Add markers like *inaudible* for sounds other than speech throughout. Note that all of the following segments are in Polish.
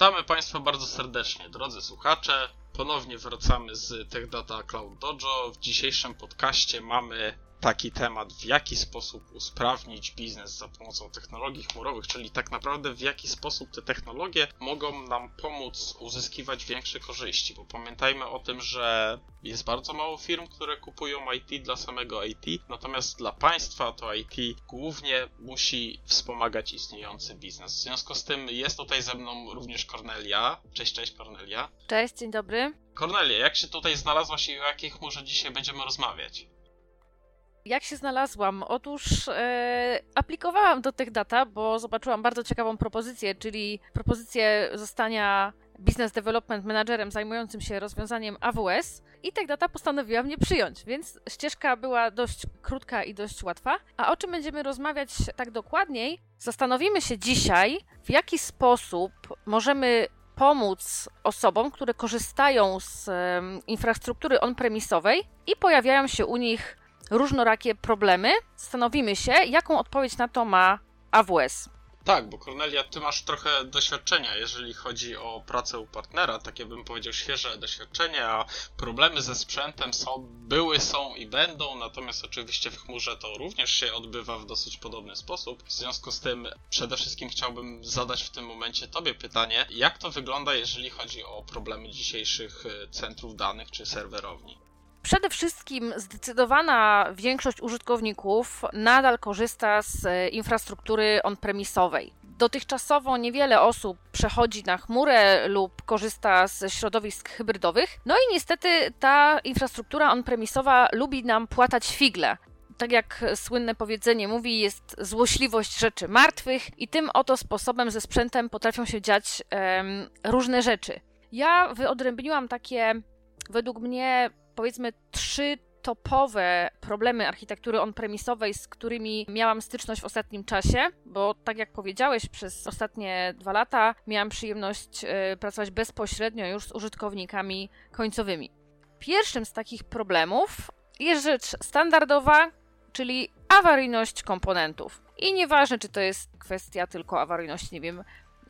Witamy Państwa bardzo serdecznie, drodzy słuchacze. Ponownie wracamy z Tech Data Cloud Dojo. W dzisiejszym podcaście mamy taki temat, w jaki sposób usprawnić biznes za pomocą technologii chmurowych, czyli tak naprawdę w jaki sposób te technologie mogą nam pomóc uzyskiwać większe korzyści, bo pamiętajmy o tym, że jest bardzo mało firm, które kupują IT dla samego IT, natomiast dla państwa to IT głównie musi wspomagać istniejący biznes. W związku z tym jest tutaj ze mną również Cornelia. Cześć, cześć Cornelia. Cześć, dzień dobry. Cornelia, jak się tutaj znalazłaś i o jakiej chmurze dzisiaj będziemy rozmawiać? Jak się znalazłam? Otóż e, aplikowałam do tych data, bo zobaczyłam bardzo ciekawą propozycję, czyli propozycję zostania Business Development Managerem zajmującym się rozwiązaniem AWS i Tech Data postanowiła mnie przyjąć, więc ścieżka była dość krótka i dość łatwa. A o czym będziemy rozmawiać tak dokładniej? Zastanowimy się dzisiaj, w jaki sposób możemy pomóc osobom, które korzystają z um, infrastruktury on-premisowej i pojawiają się u nich różnorakie problemy, zastanowimy się, jaką odpowiedź na to ma AWS. Tak, bo Kornelia, ty masz trochę doświadczenia, jeżeli chodzi o pracę u partnera, takie bym powiedział świeże doświadczenie, a problemy ze sprzętem są, były, są i będą, natomiast oczywiście w chmurze to również się odbywa w dosyć podobny sposób. W związku z tym przede wszystkim chciałbym zadać w tym momencie tobie pytanie, jak to wygląda, jeżeli chodzi o problemy dzisiejszych centrów danych czy serwerowni? Przede wszystkim zdecydowana większość użytkowników nadal korzysta z e, infrastruktury on-premisowej. Dotychczasowo niewiele osób przechodzi na chmurę lub korzysta ze środowisk hybrydowych. No i niestety ta infrastruktura on-premisowa lubi nam płatać figle tak jak słynne powiedzenie mówi, jest złośliwość rzeczy martwych, i tym oto sposobem ze sprzętem potrafią się dziać um, różne rzeczy. Ja wyodrębniłam takie, według mnie, powiedzmy trzy topowe problemy architektury on-premisowej, z którymi miałam styczność w ostatnim czasie, bo tak jak powiedziałeś, przez ostatnie dwa lata miałam przyjemność y, pracować bezpośrednio już z użytkownikami końcowymi. Pierwszym z takich problemów jest rzecz standardowa, czyli awaryjność komponentów. I nieważne, czy to jest kwestia tylko awaryjności, nie wiem,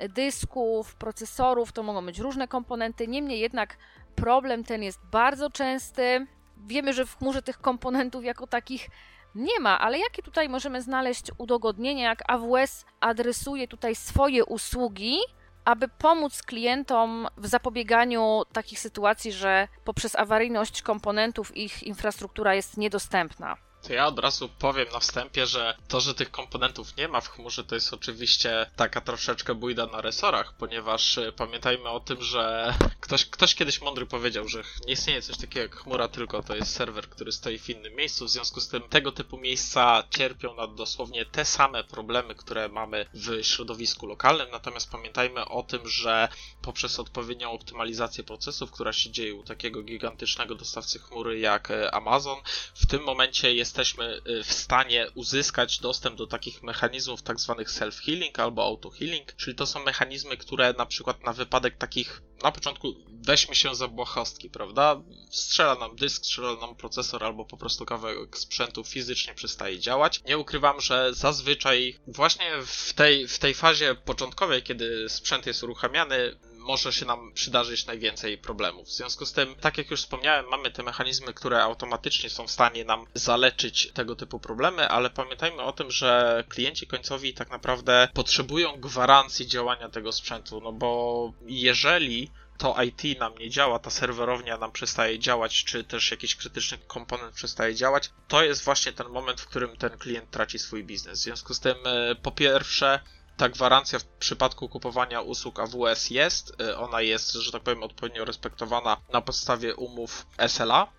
dysków, procesorów, to mogą być różne komponenty, niemniej jednak problem ten jest bardzo częsty. Wiemy, że w chmurze tych komponentów jako takich nie ma, ale jakie tutaj możemy znaleźć udogodnienia, jak AWS adresuje tutaj swoje usługi, aby pomóc klientom w zapobieganiu takich sytuacji, że poprzez awaryjność komponentów ich infrastruktura jest niedostępna. To ja od razu powiem na wstępie, że to, że tych komponentów nie ma w chmurze, to jest oczywiście taka troszeczkę bójda na resorach, ponieważ y, pamiętajmy o tym, że *laughs* ktoś, ktoś kiedyś mądry powiedział, że nie istnieje coś takiego jak chmura, tylko to jest serwer, który stoi w innym miejscu. W związku z tym tego typu miejsca cierpią na dosłownie te same problemy, które mamy w środowisku lokalnym. Natomiast pamiętajmy o tym, że poprzez odpowiednią optymalizację procesów, która się dzieje u takiego gigantycznego dostawcy chmury jak y, Amazon, w tym momencie jest jesteśmy y, w stanie uzyskać dostęp do takich mechanizmów tak zwanych self-healing albo auto-healing, czyli to są mechanizmy, które na przykład na wypadek takich, na początku weźmy się za błahostki, prawda? Strzela nam dysk, strzela nam procesor albo po prostu kawałek sprzętu fizycznie przestaje działać. Nie ukrywam, że zazwyczaj właśnie w tej, w tej fazie początkowej, kiedy sprzęt jest uruchamiany, może się nam przydarzyć najwięcej problemów. W związku z tym, tak jak już wspomniałem, mamy te mechanizmy, które automatycznie są w stanie nam zaleczyć tego typu problemy, ale pamiętajmy o tym, że klienci końcowi tak naprawdę potrzebują gwarancji działania tego sprzętu, no bo jeżeli to IT nam nie działa, ta serwerownia nam przestaje działać, czy też jakiś krytyczny komponent przestaje działać, to jest właśnie ten moment, w którym ten klient traci swój biznes. W związku z tym, e, po pierwsze, ta gwarancja w przypadku kupowania usług AWS jest. Y, ona jest, że tak powiem, odpowiednio respektowana na podstawie umów SLA,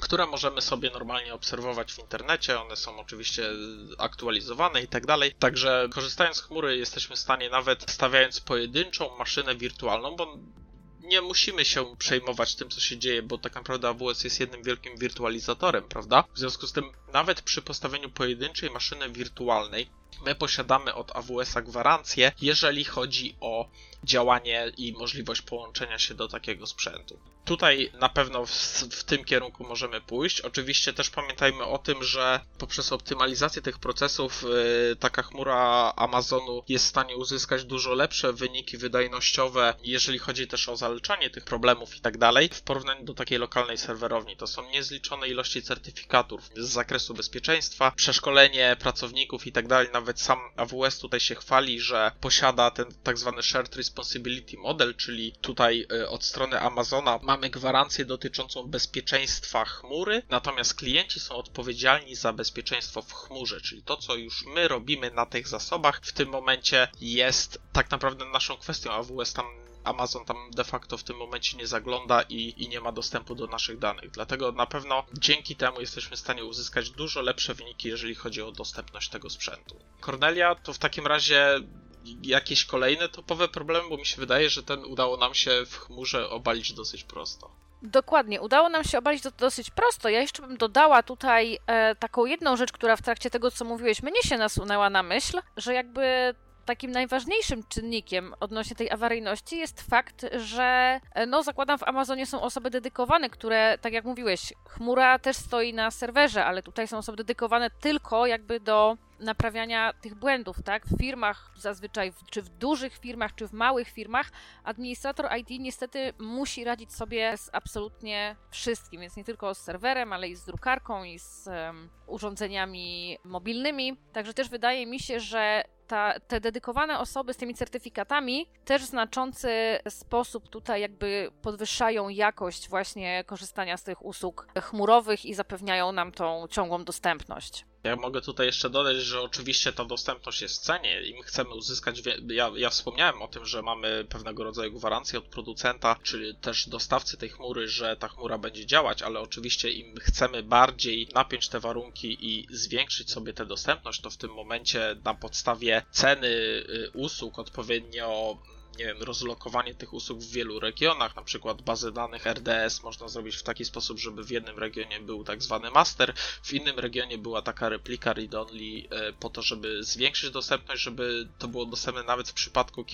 które możemy sobie normalnie obserwować w internecie. One są oczywiście aktualizowane i tak dalej. Także korzystając z chmury jesteśmy w stanie nawet stawiając pojedynczą maszynę wirtualną, bo nie musimy się przejmować tym, co się dzieje, bo tak naprawdę AWS jest jednym wielkim wirtualizatorem, prawda? W związku z tym, nawet przy postawieniu pojedynczej maszyny wirtualnej, my posiadamy od AWS-a gwarancję, jeżeli chodzi o działanie i możliwość połączenia się do takiego sprzętu. Tutaj na pewno w, w, tym kierunku możemy pójść. Oczywiście też pamiętajmy o tym, że poprzez optymalizację tych procesów yy, taka chmura Amazonu jest w stanie uzyskać dużo lepsze wyniki wydajnościowe, jeżeli chodzi też o zaliczanie tych problemów i tak dalej, w porównaniu do takiej lokalnej serwerowni. To są niezliczone ilości certyfikatów z zakresu bezpieczeństwa, przeszkolenie pracowników i tak dalej. Nawet sam AWS tutaj się chwali, że posiada ten tak zwany Shared Responsibility Model, czyli tutaj yy, od strony Amazona mamy gwarancję dotyczącą bezpieczeństwa chmury, natomiast klienci są odpowiedzialni za bezpieczeństwo w chmurze, czyli to, co już my robimy na tych zasobach, w tym momencie jest tak naprawdę naszą kwestią. AWS tam Amazon tam de facto w tym momencie nie zagląda i, i nie ma dostępu do naszych danych. Dlatego na pewno dzięki temu jesteśmy w stanie uzyskać dużo lepsze wyniki, jeżeli chodzi o dostępność tego sprzętu. Cornelia to w takim razie jakieś kolejne topowe problemy, bo mi się wydaje, że ten udało nam się w chmurze obalić dosyć prosto. Dokładnie, udało nam się obalić to dosyć prosto. Ja jeszcze bym dodała tutaj e, taką jedną rzecz, która w trakcie tego, co mówiłeś, mnie się nasunęła na myśl, że jakby takim najważniejszym czynnikiem odnośnie tej awaryjności jest fakt, że e, no zakładam w Amazonie są osoby dedykowane, które, tak jak mówiłeś, chmura też stoi na serwerze, ale tutaj są osoby dedykowane tylko jakby do naprawiania tych błędów, tak? W firmach zazwyczaj, czy w dużych firmach, czy w małych firmach, administrator IT niestety musi radzić sobie z absolutnie wszystkim, więc nie tylko z serwerem, ale i z drukarką, i z um, urządzeniami mobilnymi. Także też wydaje mi się, że ta, te dedykowane osoby z tymi certyfikatami też w znaczący sposób tutaj jakby podwyższają jakość właśnie korzystania z tych usług chmurowych i zapewniają nam tą ciągłą dostępność. Ja mogę tutaj jeszcze dodać, że oczywiście ta dostępność jest w cenie i my chcemy uzyskać. Ja, ja wspomniałem o tym, że mamy pewnego rodzaju gwarancję od producenta, czyli też dostawcy tej chmury, że ta chmura będzie działać, ale oczywiście im chcemy bardziej napiąć te warunki i zwiększyć sobie tę dostępność, to w tym momencie na podstawie ceny y, usług odpowiednio nie wiem, rozlokowanie tych usług w wielu regionach, na przykład bazę danych RDS można zrobić w taki sposób, żeby w jednym regionie był tak zwany master, w innym regionie była taka replika read-only e, po to, żeby zwiększyć dostępność, żeby to było dostępne nawet w przypadku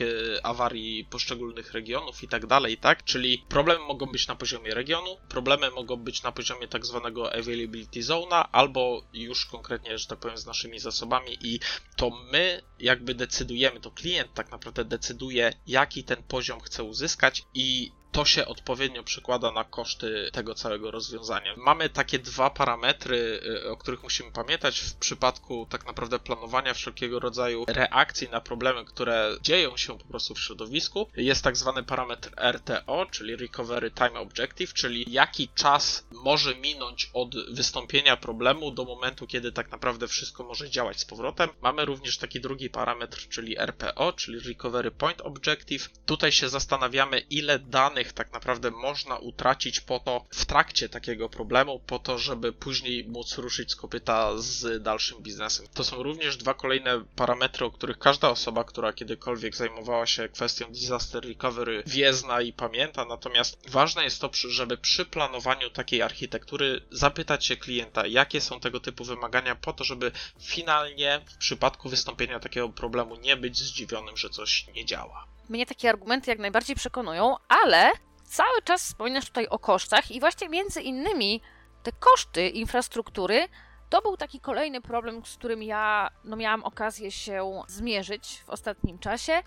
awarii poszczególnych regionów i tak dalej, tak? Czyli problemy mogą być na poziomie regionu, problemy mogą być na poziomie tak zwanego availability zone'a, albo już konkretnie, że tak powiem, z naszymi zasobami i to my jakby decydujemy, to klient tak naprawdę decyduje, jaki ten poziom chce uzyskać i to się odpowiednio przekłada na koszty tego całego rozwiązania. Mamy takie dwa parametry, y, o których musimy pamiętać w przypadku tak naprawdę planowania wszelkiego rodzaju reakcji na problemy, które dzieją się po prostu w środowisku. Jest tak zwany parametr RTO, czyli Recovery Time Objective, czyli jaki czas może minąć od wystąpienia problemu do momentu, kiedy tak naprawdę wszystko może działać z powrotem. Mamy również taki drugi parametr, czyli RPO, czyli Recovery Point Objective. Tutaj się zastanawiamy, ile danych danych tak naprawdę można utracić po to, w trakcie takiego problemu, po to, żeby później móc ruszyć z kopyta z dalszym biznesem. To są również dwa kolejne parametry, o których każda osoba, która kiedykolwiek zajmowała się kwestią disaster recovery wie, zna i pamięta, natomiast ważne jest to, żeby przy planowaniu takiej architektury zapytać się klienta, jakie są tego typu wymagania po to, żeby finalnie w przypadku wystąpienia takiego problemu nie być zdziwionym, że coś nie działa. Mnie takie argumenty jak najbardziej przekonują, ale cały czas wspominasz tutaj o kosztach i właśnie między innymi te koszty infrastruktury to był taki kolejny problem, z którym ja no, miałam okazję się zmierzyć w ostatnim czasie,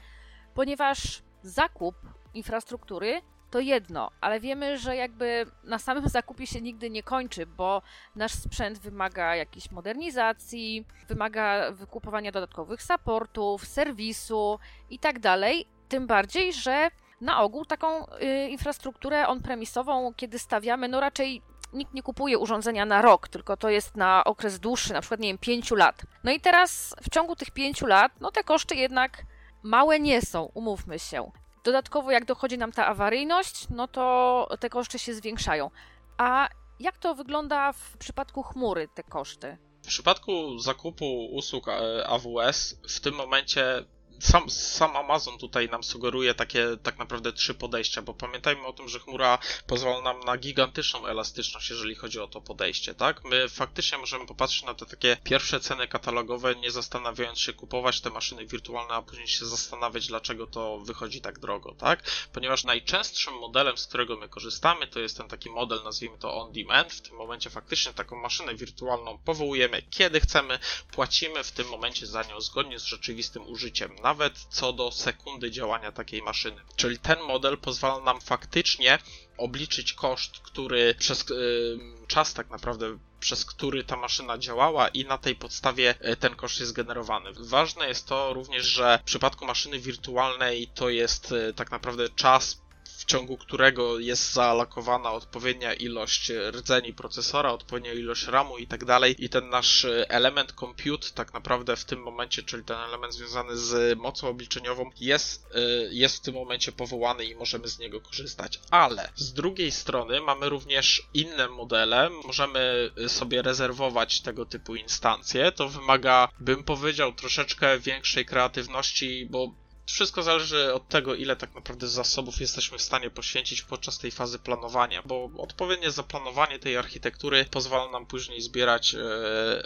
ponieważ zakup infrastruktury to jedno, ale wiemy, że jakby na samym *laughs* zakupie się nigdy nie kończy, bo nasz sprzęt wymaga jakiejś modernizacji, wymaga wykupowania dodatkowych supportów, serwisu i tak dalej. Tym bardziej, że na ogół taką y, infrastrukturę on-premisową, kiedy stawiamy, no raczej nikt nie kupuje urządzenia na rok, tylko to jest na okres dłuższy, na przykład, nie wiem, pięciu lat. No i teraz w ciągu tych pięciu lat, no te koszty jednak małe nie są, umówmy się. Dodatkowo, jak dochodzi nam ta awaryjność, no to te koszty się zwiększają. A jak to wygląda w przypadku chmury, te koszty? W przypadku zakupu usług e, AWS w tym momencie sam, sam Amazon tutaj nam sugeruje takie tak naprawdę trzy podejścia, bo pamiętajmy o tym, że chmura pozwala nam na gigantyczną elastyczność, jeżeli chodzi o to podejście, tak? My faktycznie możemy popatrzeć na te takie pierwsze ceny katalogowe, nie zastanawiając się kupować te maszyny wirtualne, a później się zastanawiać, dlaczego to wychodzi tak drogo, tak? Ponieważ najczęstszym modelem, z którego my korzystamy, to jest ten taki model, nazwijmy to on demand. W tym momencie faktycznie taką maszynę wirtualną powołujemy kiedy chcemy, płacimy w tym momencie za nią zgodnie z rzeczywistym użyciem, nawet co do sekundy działania takiej maszyny. Czyli ten model pozwala nam faktycznie obliczyć koszt, który przez yy, czas tak naprawdę przez który ta maszyna działała i na tej podstawie y, ten koszt jest generowany. Ważne jest to również, że w przypadku maszyny wirtualnej to jest y, tak naprawdę czas w ciągu którego jest zaalokowana odpowiednia ilość rdzeni procesora, odpowiednia ilość RAMu i tak dalej. I ten nasz element compute tak naprawdę w tym momencie, czyli ten element związany z mocą obliczeniową jest, y, jest w tym momencie powołany i możemy z niego korzystać. Ale z drugiej strony mamy również inne modele. Możemy sobie rezerwować tego typu instancje. To wymaga, bym powiedział, troszeczkę większej kreatywności, bo wszystko zależy od tego, ile tak naprawdę zasobów jesteśmy w stanie poświęcić podczas tej fazy planowania, bo odpowiednie zaplanowanie tej architektury pozwala nam później zbierać e,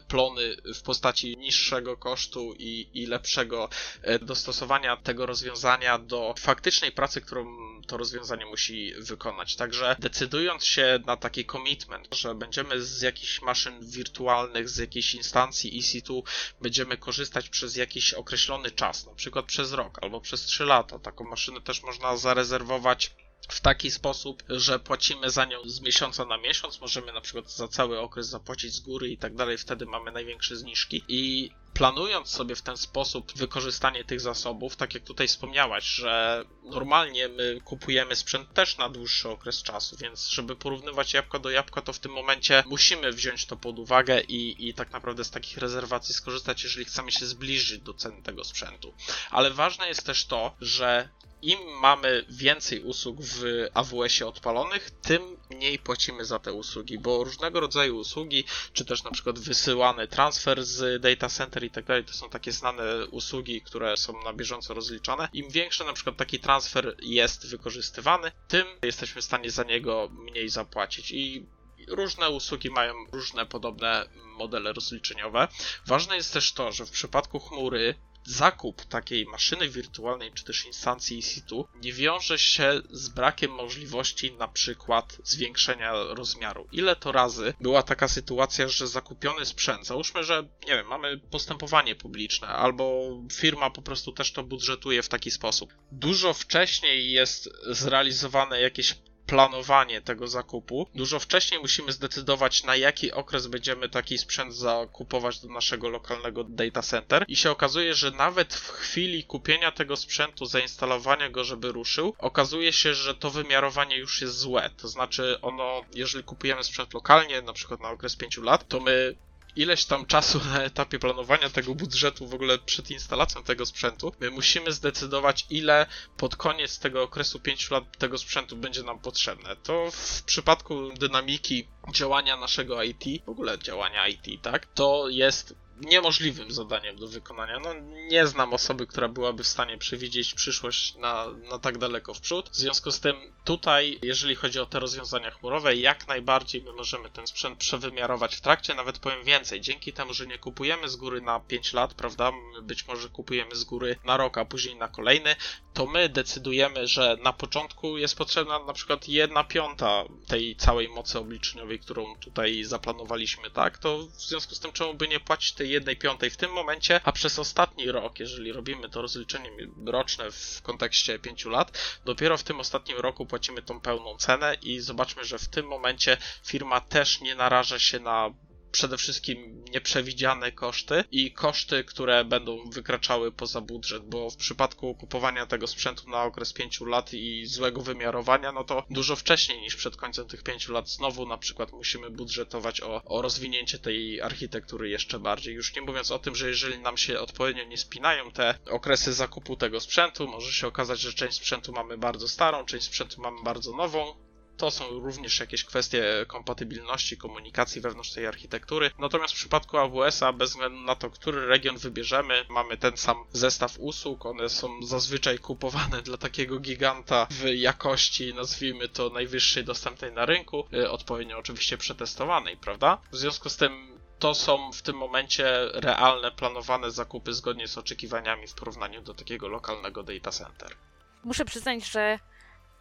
plony w postaci niższego kosztu i, i lepszego e, dostosowania tego rozwiązania do faktycznej pracy, którą to rozwiązanie musi wykonać. Także decydując się na taki commitment, że będziemy z jakichś maszyn wirtualnych, z jakiejś instancji EC2 będziemy korzystać przez jakiś określony czas, na przykład przez rok albo przez 3 lata. Taką maszynę też można zarezerwować w taki sposób, że płacimy za nią z miesiąca na miesiąc, możemy na przykład za cały okres zapłacić z góry i tak dalej, wtedy mamy największe zniżki i planując sobie w ten sposób wykorzystanie tych zasobów, tak jak tutaj wspomniałaś, że normalnie my kupujemy sprzęt też na dłuższy okres czasu, więc żeby porównywać jabłko do jabłka, to w tym momencie musimy wziąć to pod uwagę i, i tak naprawdę z takich rezerwacji skorzystać, jeżeli chcemy się zbliżyć do ceny tego sprzętu. Ale ważne jest też to, że im mamy więcej usług w AWS-ie odpalonych, tym mniej płacimy za te usługi, bo różnego rodzaju usługi, czy też na przykład wysyłany transfer z data center i tak dalej, to są takie znane usługi, które są na bieżąco rozliczane. Im większy na przykład taki transfer jest wykorzystywany, tym jesteśmy w stanie za niego mniej zapłacić i różne usługi mają różne podobne modele rozliczeniowe. Ważne jest też to, że w przypadku chmury zakup takiej maszyny wirtualnej czy też instancji EC2 nie wiąże się z brakiem możliwości na przykład zwiększenia rozmiaru. Ile to razy była taka sytuacja, że zakupiony sprzęt, załóżmy, że nie wiem, mamy postępowanie publiczne albo firma po prostu też to budżetuje w taki sposób. Dużo wcześniej jest zrealizowane jakieś planowanie tego zakupu. Dużo wcześniej musimy zdecydować, na jaki okres będziemy taki sprzęt zakupować do naszego lokalnego data center. I się okazuje, że nawet w chwili kupienia tego sprzętu, zainstalowania go, żeby ruszył, okazuje się, że to wymiarowanie już jest złe. To znaczy, ono, jeżeli kupujemy sprzęt lokalnie, na przykład na okres 5 lat, to my ileś tam czasu na etapie planowania tego budżetu, w ogóle przed instalacją tego sprzętu, my musimy zdecydować, ile pod koniec tego okresu 5 lat tego sprzętu będzie nam potrzebne. To w przypadku dynamiki działania naszego IT, w ogóle działania IT, tak, to jest niemożliwym zadaniem do wykonania. No, nie znam osoby, która byłaby w stanie przewidzieć przyszłość na, na tak daleko w przód. W związku z tym, tutaj, jeżeli chodzi o te rozwiązania chmurowe, jak najbardziej my możemy ten sprzęt przewymiarować w trakcie. Nawet powiem więcej, dzięki temu, że nie kupujemy z góry na 5 lat, prawda? Być może kupujemy z góry na rok, a później na kolejny, to my decydujemy, że na początku jest potrzebna na przykład jedna piąta tej całej mocy obliczeniowej, którą tutaj zaplanowaliśmy, tak? To w związku z tym, czemu by nie płacić tej jednej piątej w tym momencie, a przez ostatni rok, jeżeli robimy to rozliczenie roczne w kontekście pięciu lat, dopiero w tym ostatnim roku płacimy tą pełną cenę i zobaczmy, że w tym momencie firma też nie naraża się na przede wszystkim nieprzewidziane koszty i koszty, które będą wykraczały poza budżet, bo w przypadku kupowania tego sprzętu na okres 5 lat i złego wymiarowania, no to dużo wcześniej niż przed końcem tych 5 lat znowu na przykład musimy budżetować o, o rozwinięcie tej architektury jeszcze bardziej. Już nie mówiąc o tym, że jeżeli nam się odpowiednio nie spinają te okresy zakupu tego sprzętu, może się okazać, że część sprzętu mamy bardzo starą, część sprzętu mamy bardzo nową, to są również jakieś kwestie kompatybilności, komunikacji wewnątrz tej architektury. Natomiast w przypadku AWS-a, bez względu na to, który region wybierzemy, mamy ten sam zestaw usług. One są zazwyczaj kupowane dla takiego giganta w jakości, nazwijmy to najwyższej dostępnej na rynku, y, odpowiednio oczywiście przetestowanej, prawda? W związku z tym to są w tym momencie realne, planowane zakupy zgodnie z oczekiwaniami w porównaniu do takiego lokalnego data center. Muszę przyznać, że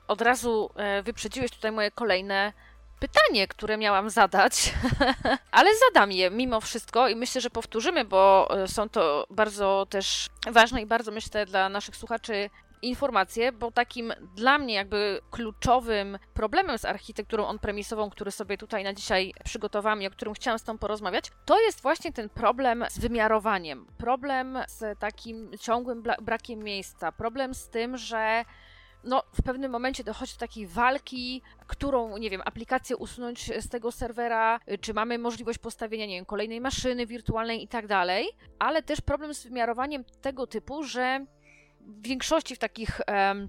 od razu e, wyprzedziłeś tutaj moje kolejne pytanie, które miałam zadać, *laughs* ale zadam je mimo wszystko i myślę, że powtórzymy, bo e, są to bardzo też ważne i bardzo myślę dla naszych słuchaczy informacje, bo takim dla mnie jakby kluczowym problemem z architekturą on-premisową, który sobie tutaj na dzisiaj przygotowałam i o którym chciałam z tą porozmawiać, to jest właśnie ten problem z wymiarowaniem, problem z takim ciągłym brakiem miejsca, problem z tym, że no, w pewnym momencie dochodzi do takiej walki, którą, nie wiem, aplikację usunąć z tego serwera, czy mamy możliwość postawienia, nie wiem, kolejnej maszyny wirtualnej i tak dalej, ale też problem z wymiarowaniem tego typu, że w większości w takich um,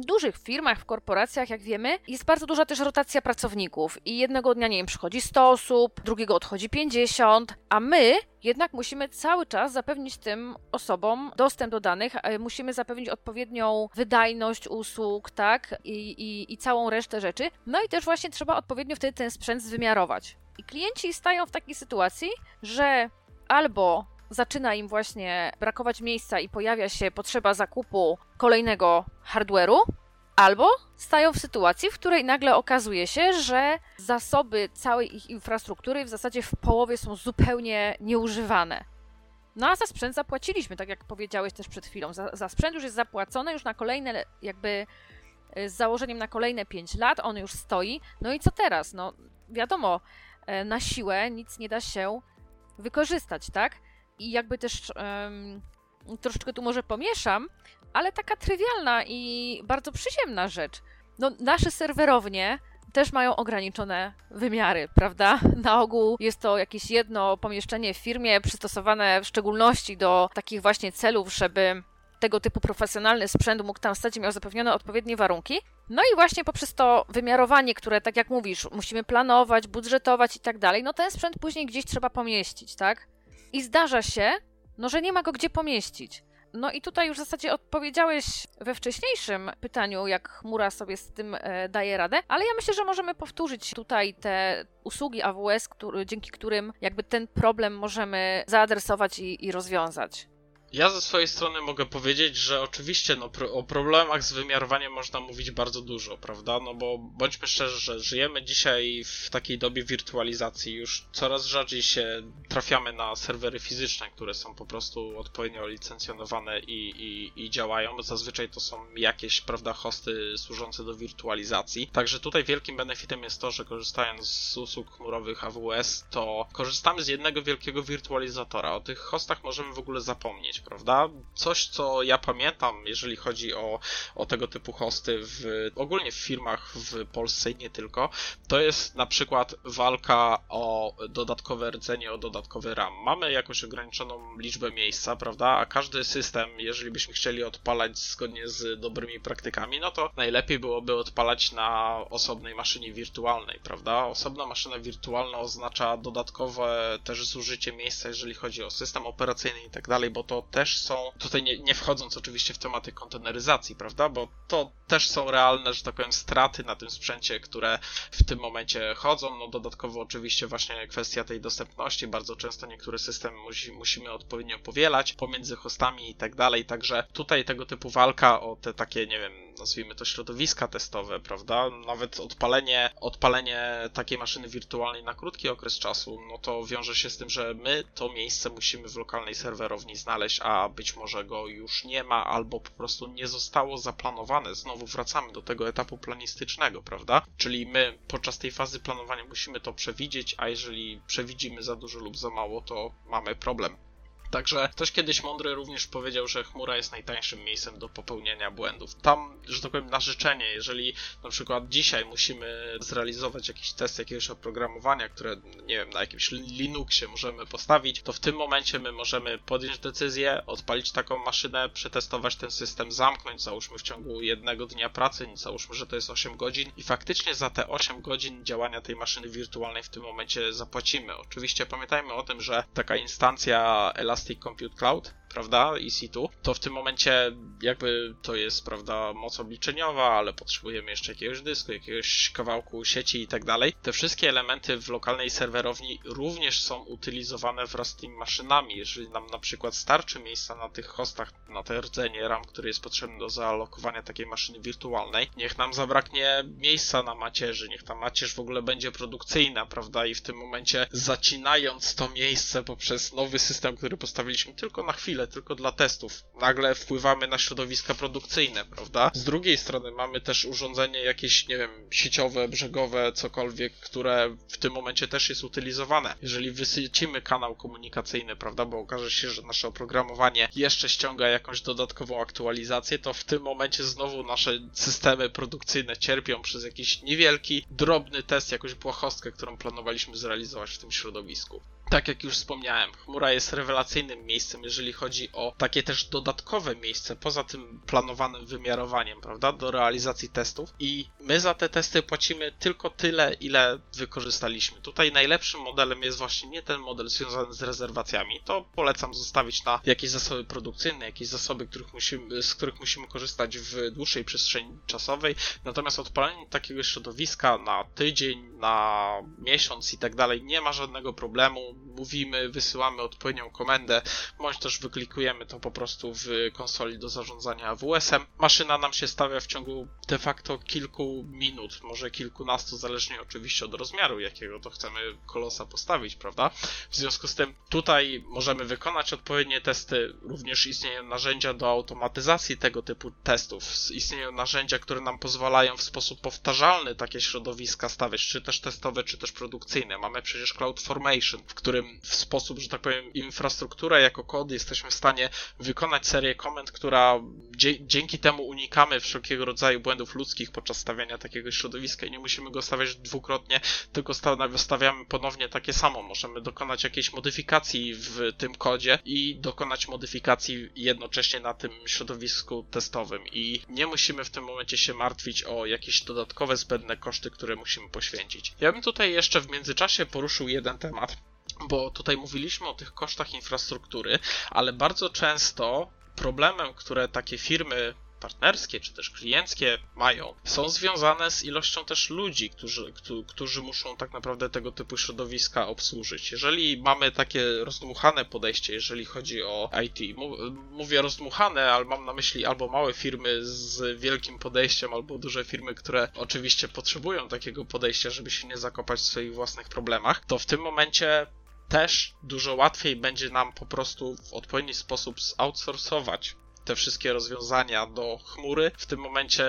dużych firmach, w korporacjach, jak wiemy, jest bardzo duża też rotacja pracowników i jednego dnia, nie wiem, przychodzi 100 osób, drugiego odchodzi 50, a my jednak musimy cały czas zapewnić tym osobom dostęp do danych, musimy zapewnić odpowiednią wydajność usług, tak, I, i, i całą resztę rzeczy. No i też właśnie trzeba odpowiednio wtedy ten sprzęt zwymiarować. I klienci stają w takiej sytuacji, że albo zaczyna im właśnie brakować miejsca i pojawia się potrzeba zakupu kolejnego hardware'u, albo stają w sytuacji, w której nagle okazuje się, że zasoby całej ich infrastruktury w zasadzie w połowie są zupełnie nieużywane. No a za sprzęt zapłaciliśmy, tak jak powiedziałeś też przed chwilą. Za, za sprzęt już jest zapłacone, już na kolejne, jakby e, z założeniem na kolejne 5 lat, on już stoi. No i co teraz? No wiadomo, e, na siłę nic nie da się wykorzystać, tak? I jakby też um, troszeczkę tu może pomieszam, ale taka trywialna i bardzo przyziemna rzecz. No, nasze serwerownie też mają ograniczone wymiary, prawda? *laughs* Na ogół jest to jakieś jedno pomieszczenie w firmie przystosowane w szczególności do takich właśnie celów, żeby tego typu profesjonalny sprzęt mógł tam stać i miał zapewnione odpowiednie warunki. No i właśnie poprzez to wymiarowanie, które, tak jak mówisz, musimy planować, budżetować i tak dalej, no ten sprzęt później gdzieś trzeba pomieścić, tak? I zdarza się, no, że nie ma go gdzie pomieścić. No i tutaj już w zasadzie odpowiedziałeś we wcześniejszym pytaniu, jak chmura sobie z tym e, daje radę, ale ja myślę, że możemy powtórzyć tutaj te usługi AWS, który, dzięki którym jakby ten problem możemy zaadresować i, i rozwiązać. Ja ze swojej strony mogę powiedzieć, że oczywiście no, o problemach z wymiarowaniem można mówić bardzo dużo, prawda? No bo bądźmy szczerzy, że żyjemy dzisiaj w takiej dobie wirtualizacji. Już coraz rzadziej się trafiamy na serwery fizyczne, które są po prostu odpowiednio licencjonowane i, i, i działają. Zazwyczaj to są jakieś, prawda, hosty służące do wirtualizacji. Także tutaj wielkim benefitem jest to, że korzystając z usług chmurowych AWS, to korzystamy z jednego wielkiego wirtualizatora. O tych hostach możemy w ogóle zapomnieć prawda? Coś, co ja pamiętam, jeżeli chodzi o, o tego typu hosty w, ogólnie w firmach w Polsce i nie tylko, to jest na przykład walka o dodatkowe rdzenie, o dodatkowy RAM. Mamy jakąś ograniczoną liczbę miejsca, prawda? A każdy system, jeżeli byśmy chcieli odpalać zgodnie z dobrymi praktykami, no to najlepiej byłoby odpalać na osobnej maszynie wirtualnej, prawda? Osobna maszyna wirtualna oznacza dodatkowe też zużycie miejsca, jeżeli chodzi o system operacyjny i tak dalej, bo to też są, tutaj nie, nie wchodząc oczywiście w tematy konteneryzacji, prawda, bo to też są realne, że tak powiem, straty na tym sprzęcie, które w tym momencie chodzą. No dodatkowo oczywiście właśnie kwestia tej dostępności, bardzo często niektóre systemy musi, musimy odpowiednio powielać pomiędzy hostami i tak dalej, także tutaj tego typu walka o te takie, nie wiem, nazwijmy to środowiska testowe, prawda, nawet odpalenie, odpalenie takiej maszyny wirtualnej na krótki okres czasu, no to wiąże się z tym, że my to miejsce musimy w lokalnej serwerowni znaleźć, a być może go już nie ma, albo po prostu nie zostało zaplanowane. Znowu wracamy do tego etapu planistycznego, prawda? Czyli my podczas tej fazy planowania musimy to przewidzieć, a jeżeli przewidzimy za dużo lub za mało, to mamy problem. Także ktoś kiedyś mądry również powiedział, że chmura jest najtańszym miejscem do popełniania błędów. Tam, że tak powiem, na życzenie, jeżeli na przykład dzisiaj musimy zrealizować jakiś test jakiegoś oprogramowania, które, nie wiem, na jakimś Linuxie możemy postawić, to w tym momencie my możemy podjąć decyzję, odpalić taką maszynę, przetestować ten system, zamknąć, załóżmy w ciągu jednego dnia pracy, załóżmy, że to jest 8 godzin i faktycznie za te 8 godzin działania tej maszyny wirtualnej w tym momencie zapłacimy. Oczywiście pamiętajmy o tym, że taka instancja Elastic Compute Cloud prawda, EC2, to w tym momencie jakby to jest, prawda, moc obliczeniowa, ale potrzebujemy jeszcze jakiegoś dysku, jakiegoś kawałku sieci i tak dalej. Te wszystkie elementy w lokalnej serwerowni również są utylizowane wraz z tymi maszynami. Jeżeli nam na przykład starczy miejsca na tych hostach, na te rdzenie RAM, który jest potrzebny do zaalokowania takiej maszyny wirtualnej, niech nam zabraknie miejsca na macierzy, niech ta macierz w ogóle będzie produkcyjna, prawda, i w tym momencie zacinając to miejsce poprzez nowy system, który postawiliśmy tylko na chwilę, chwilę, tylko dla testów. Nagle wpływamy na środowiska produkcyjne, prawda? Z drugiej strony mamy też urządzenie jakieś, nie wiem, sieciowe, brzegowe, cokolwiek, które w tym momencie też jest utylizowane. Jeżeli wysycimy kanał komunikacyjny, prawda, bo okaże się, że nasze oprogramowanie jeszcze ściąga jakąś dodatkową aktualizację, to w tym momencie znowu nasze systemy produkcyjne cierpią przez jakiś niewielki, drobny test, jakąś błahostkę, którą planowaliśmy zrealizować w tym środowisku. Tak jak już wspomniałem, chmura jest rewelacyjnym miejscem, jeżeli chodzi o takie też dodatkowe miejsce, poza tym planowanym wymiarowaniem, prawda, do realizacji testów. I my za te testy płacimy tylko tyle, ile wykorzystaliśmy. Tutaj najlepszym modelem jest właśnie nie ten model związany z rezerwacjami. To polecam zostawić na jakieś zasoby produkcyjne, jakieś zasoby, których musimy, z których musimy korzystać w dłuższej przestrzeni czasowej. Natomiast odpalenie takiego środowiska na tydzień, na miesiąc i tak dalej nie ma żadnego problemu mówimy, wysyłamy odpowiednią komendę, bądź też wyklikujemy to po prostu w konsoli do zarządzania AWS-em. Maszyna nam się stawia w ciągu de facto kilku minut, może kilkunastu, zależnie oczywiście od rozmiaru, jakiego to chcemy kolosa postawić, prawda? W związku z tym tutaj możemy wykonać odpowiednie testy, również istnieją narzędzia do automatyzacji tego typu testów, istnieją narzędzia, które nam pozwalają w sposób powtarzalny takie środowiska stawiać, czy też testowe, czy też produkcyjne. Mamy przecież CloudFormation, w którym którym w sposób, że tak powiem, infrastrukturę jako kod jesteśmy w stanie wykonać serię komend, która dzięki temu unikamy wszelkiego rodzaju błędów ludzkich podczas stawiania takiego środowiska i nie musimy go stawiać dwukrotnie, tylko stawiamy ponownie takie samo. Możemy dokonać jakiejś modyfikacji w tym kodzie i dokonać modyfikacji jednocześnie na tym środowisku testowym i nie musimy w tym momencie się martwić o jakieś dodatkowe zbędne koszty, które musimy poświęcić. Ja bym tutaj jeszcze w międzyczasie poruszył jeden temat, bo tutaj mówiliśmy o tych kosztach infrastruktury, ale bardzo często problemem, które takie firmy partnerskie czy też klienckie mają, są związane z ilością też ludzi, którzy, którzy muszą tak naprawdę tego typu środowiska obsłużyć. Jeżeli mamy takie rozdmuchane podejście, jeżeli chodzi o IT, mówię rozdmuchane, ale mam na myśli albo małe firmy z wielkim podejściem, albo duże firmy, które oczywiście potrzebują takiego podejścia, żeby się nie zakopać w swoich własnych problemach, to w tym momencie też dużo łatwiej będzie nam po prostu w odpowiedni sposób zoutsourcować te wszystkie rozwiązania do chmury. W tym momencie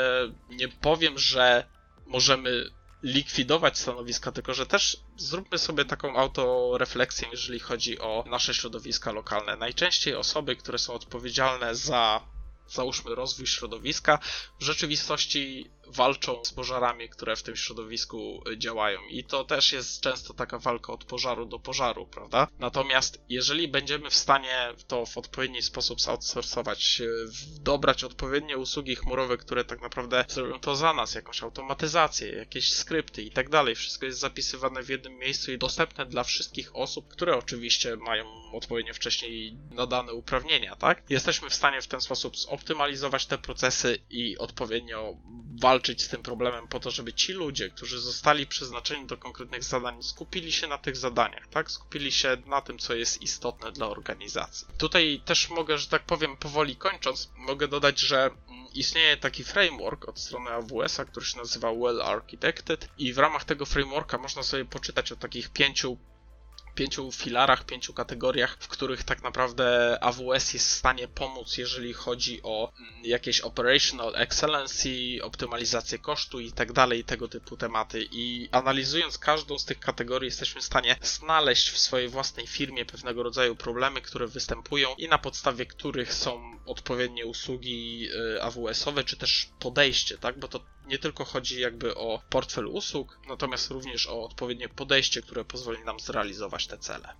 nie powiem, że możemy likwidować stanowiska, tylko że też zróbmy sobie taką autorefleksję, jeżeli chodzi o nasze środowiska lokalne. Najczęściej osoby, które są odpowiedzialne za załóżmy rozwój środowiska, w rzeczywistości walczą z pożarami, które w tym środowisku działają. I to też jest często taka walka od pożaru do pożaru, prawda? Natomiast jeżeli będziemy w stanie to w odpowiedni sposób zoutsourcować, dobrać odpowiednie usługi chmurowe, które tak naprawdę zrobią to za nas, jakąś automatyzację, jakieś skrypty i tak dalej, wszystko jest zapisywane w jednym miejscu i dostępne dla wszystkich osób, które oczywiście mają odpowiednio wcześniej nadane uprawnienia, tak? Jesteśmy w stanie w ten sposób zoptymalizować te procesy i odpowiednio walczyć z tym problemem po to, żeby ci ludzie, którzy zostali przeznaczeni do konkretnych zadań, skupili się na tych zadaniach, tak? Skupili się na tym, co jest istotne dla organizacji. Tutaj też mogę, że tak powiem, powoli kończąc, mogę dodać, że istnieje taki framework od strony AWS-a, który się nazywa Well Architected i w ramach tego frameworka można sobie poczytać o takich pięciu pięciu filarach, pięciu kategoriach, w których tak naprawdę AWS jest w stanie pomóc, jeżeli chodzi o mm, jakieś operational excellency, optymalizację kosztu i tak dalej, tego typu tematy. I analizując każdą z tych kategorii, jesteśmy w stanie znaleźć w swojej własnej firmie pewnego rodzaju problemy, które występują i na podstawie których są odpowiednie usługi y, AWS-owe, czy też podejście, tak? Bo to nie tylko chodzi jakby o portfel usług, natomiast również o odpowiednie podejście, które pozwoli nam zrealizować te cele.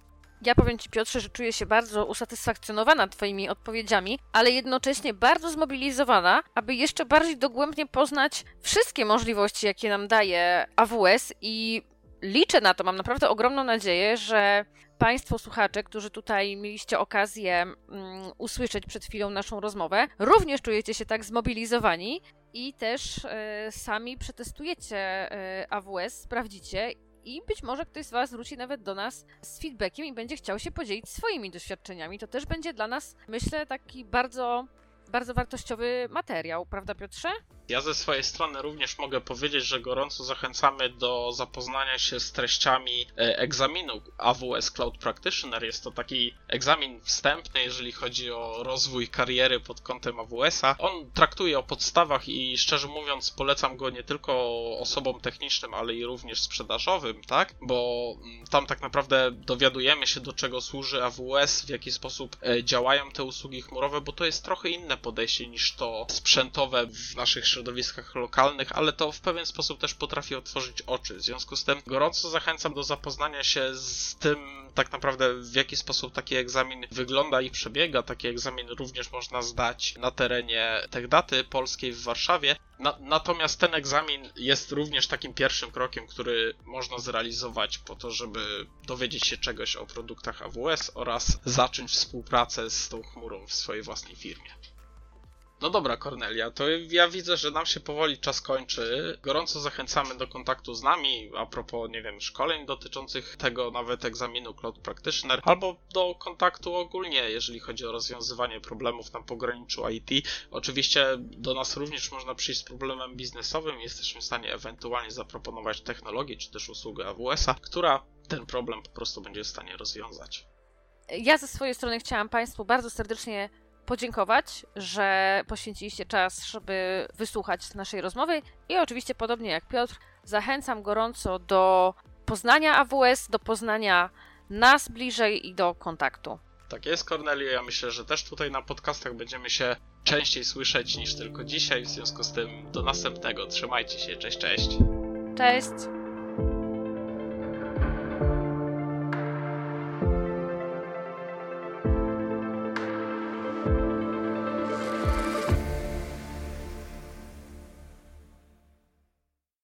Ja powiem Ci, Piotrze, że czuję się bardzo usatysfakcjonowana Twoimi odpowiedziami, ale jednocześnie bardzo zmobilizowana, aby jeszcze bardziej dogłębnie poznać wszystkie możliwości, jakie nam daje AWS i liczę na to, mam naprawdę ogromną nadzieję, że Państwo słuchacze, którzy tutaj mieliście okazję um, usłyszeć przed chwilą naszą rozmowę, również czujecie się tak zmobilizowani i też e, sami przetestujecie e, AWS, sprawdzicie i być może ktoś z Was wróci nawet do nas z feedbackiem i będzie chciał się podzielić swoimi doświadczeniami. To też będzie dla nas, myślę, taki bardzo, bardzo wartościowy materiał, prawda, Piotrze? Ja ze swojej strony również mogę powiedzieć, że gorąco zachęcamy do zapoznania się z treściami e, egzaminu AWS Cloud Practitioner. Jest to taki egzamin wstępny, jeżeli chodzi o rozwój kariery pod kątem AWS-a. On traktuje o podstawach i szczerze mówiąc polecam go nie tylko osobom technicznym, ale i również sprzedażowym, tak? Bo mm, tam tak naprawdę dowiadujemy się do czego służy AWS, w jaki sposób e, działają te usługi chmurowe, bo to jest trochę inne podejście niż to sprzętowe w naszych środowiskach środowiskach lokalnych, ale to w pewien sposób też potrafi otworzyć oczy. W związku z tym gorąco zachęcam do zapoznania się z tym, tak naprawdę w jaki sposób taki egzamin wygląda i przebiega. Taki egzamin również można zdać na terenie Techdaty Polskiej w Warszawie. Na, natomiast ten egzamin jest również takim pierwszym krokiem, który można zrealizować po to, żeby dowiedzieć się czegoś o produktach AWS oraz zacząć współpracę z tą chmurą w swojej własnej firmie. No dobra, Kornelia, to ja widzę, że nam się powoli czas kończy. Gorąco zachęcamy do kontaktu z nami a propos, nie wiem, szkoleń dotyczących tego nawet egzaminu Cloud Practitioner, albo do kontaktu ogólnie, jeżeli chodzi o rozwiązywanie problemów na pograniczu IT. Oczywiście do nas również można przyjść z problemem biznesowym. Jesteśmy w stanie ewentualnie zaproponować technologię czy też usługę AWS-a, która ten problem po prostu będzie w stanie rozwiązać. Ja ze swojej strony chciałam Państwu bardzo serdecznie podziękować, że poświęciliście czas, żeby wysłuchać naszej rozmowy i oczywiście podobnie jak Piotr, zachęcam gorąco do poznania AWS, do poznania nas bliżej i do kontaktu. Tak jest, Cornelio. Ja myślę, że też tutaj na podcastach będziemy się częściej słyszeć niż tylko dzisiaj. W związku z tym do następnego. Trzymajcie się. Cześć, cześć. Cześć.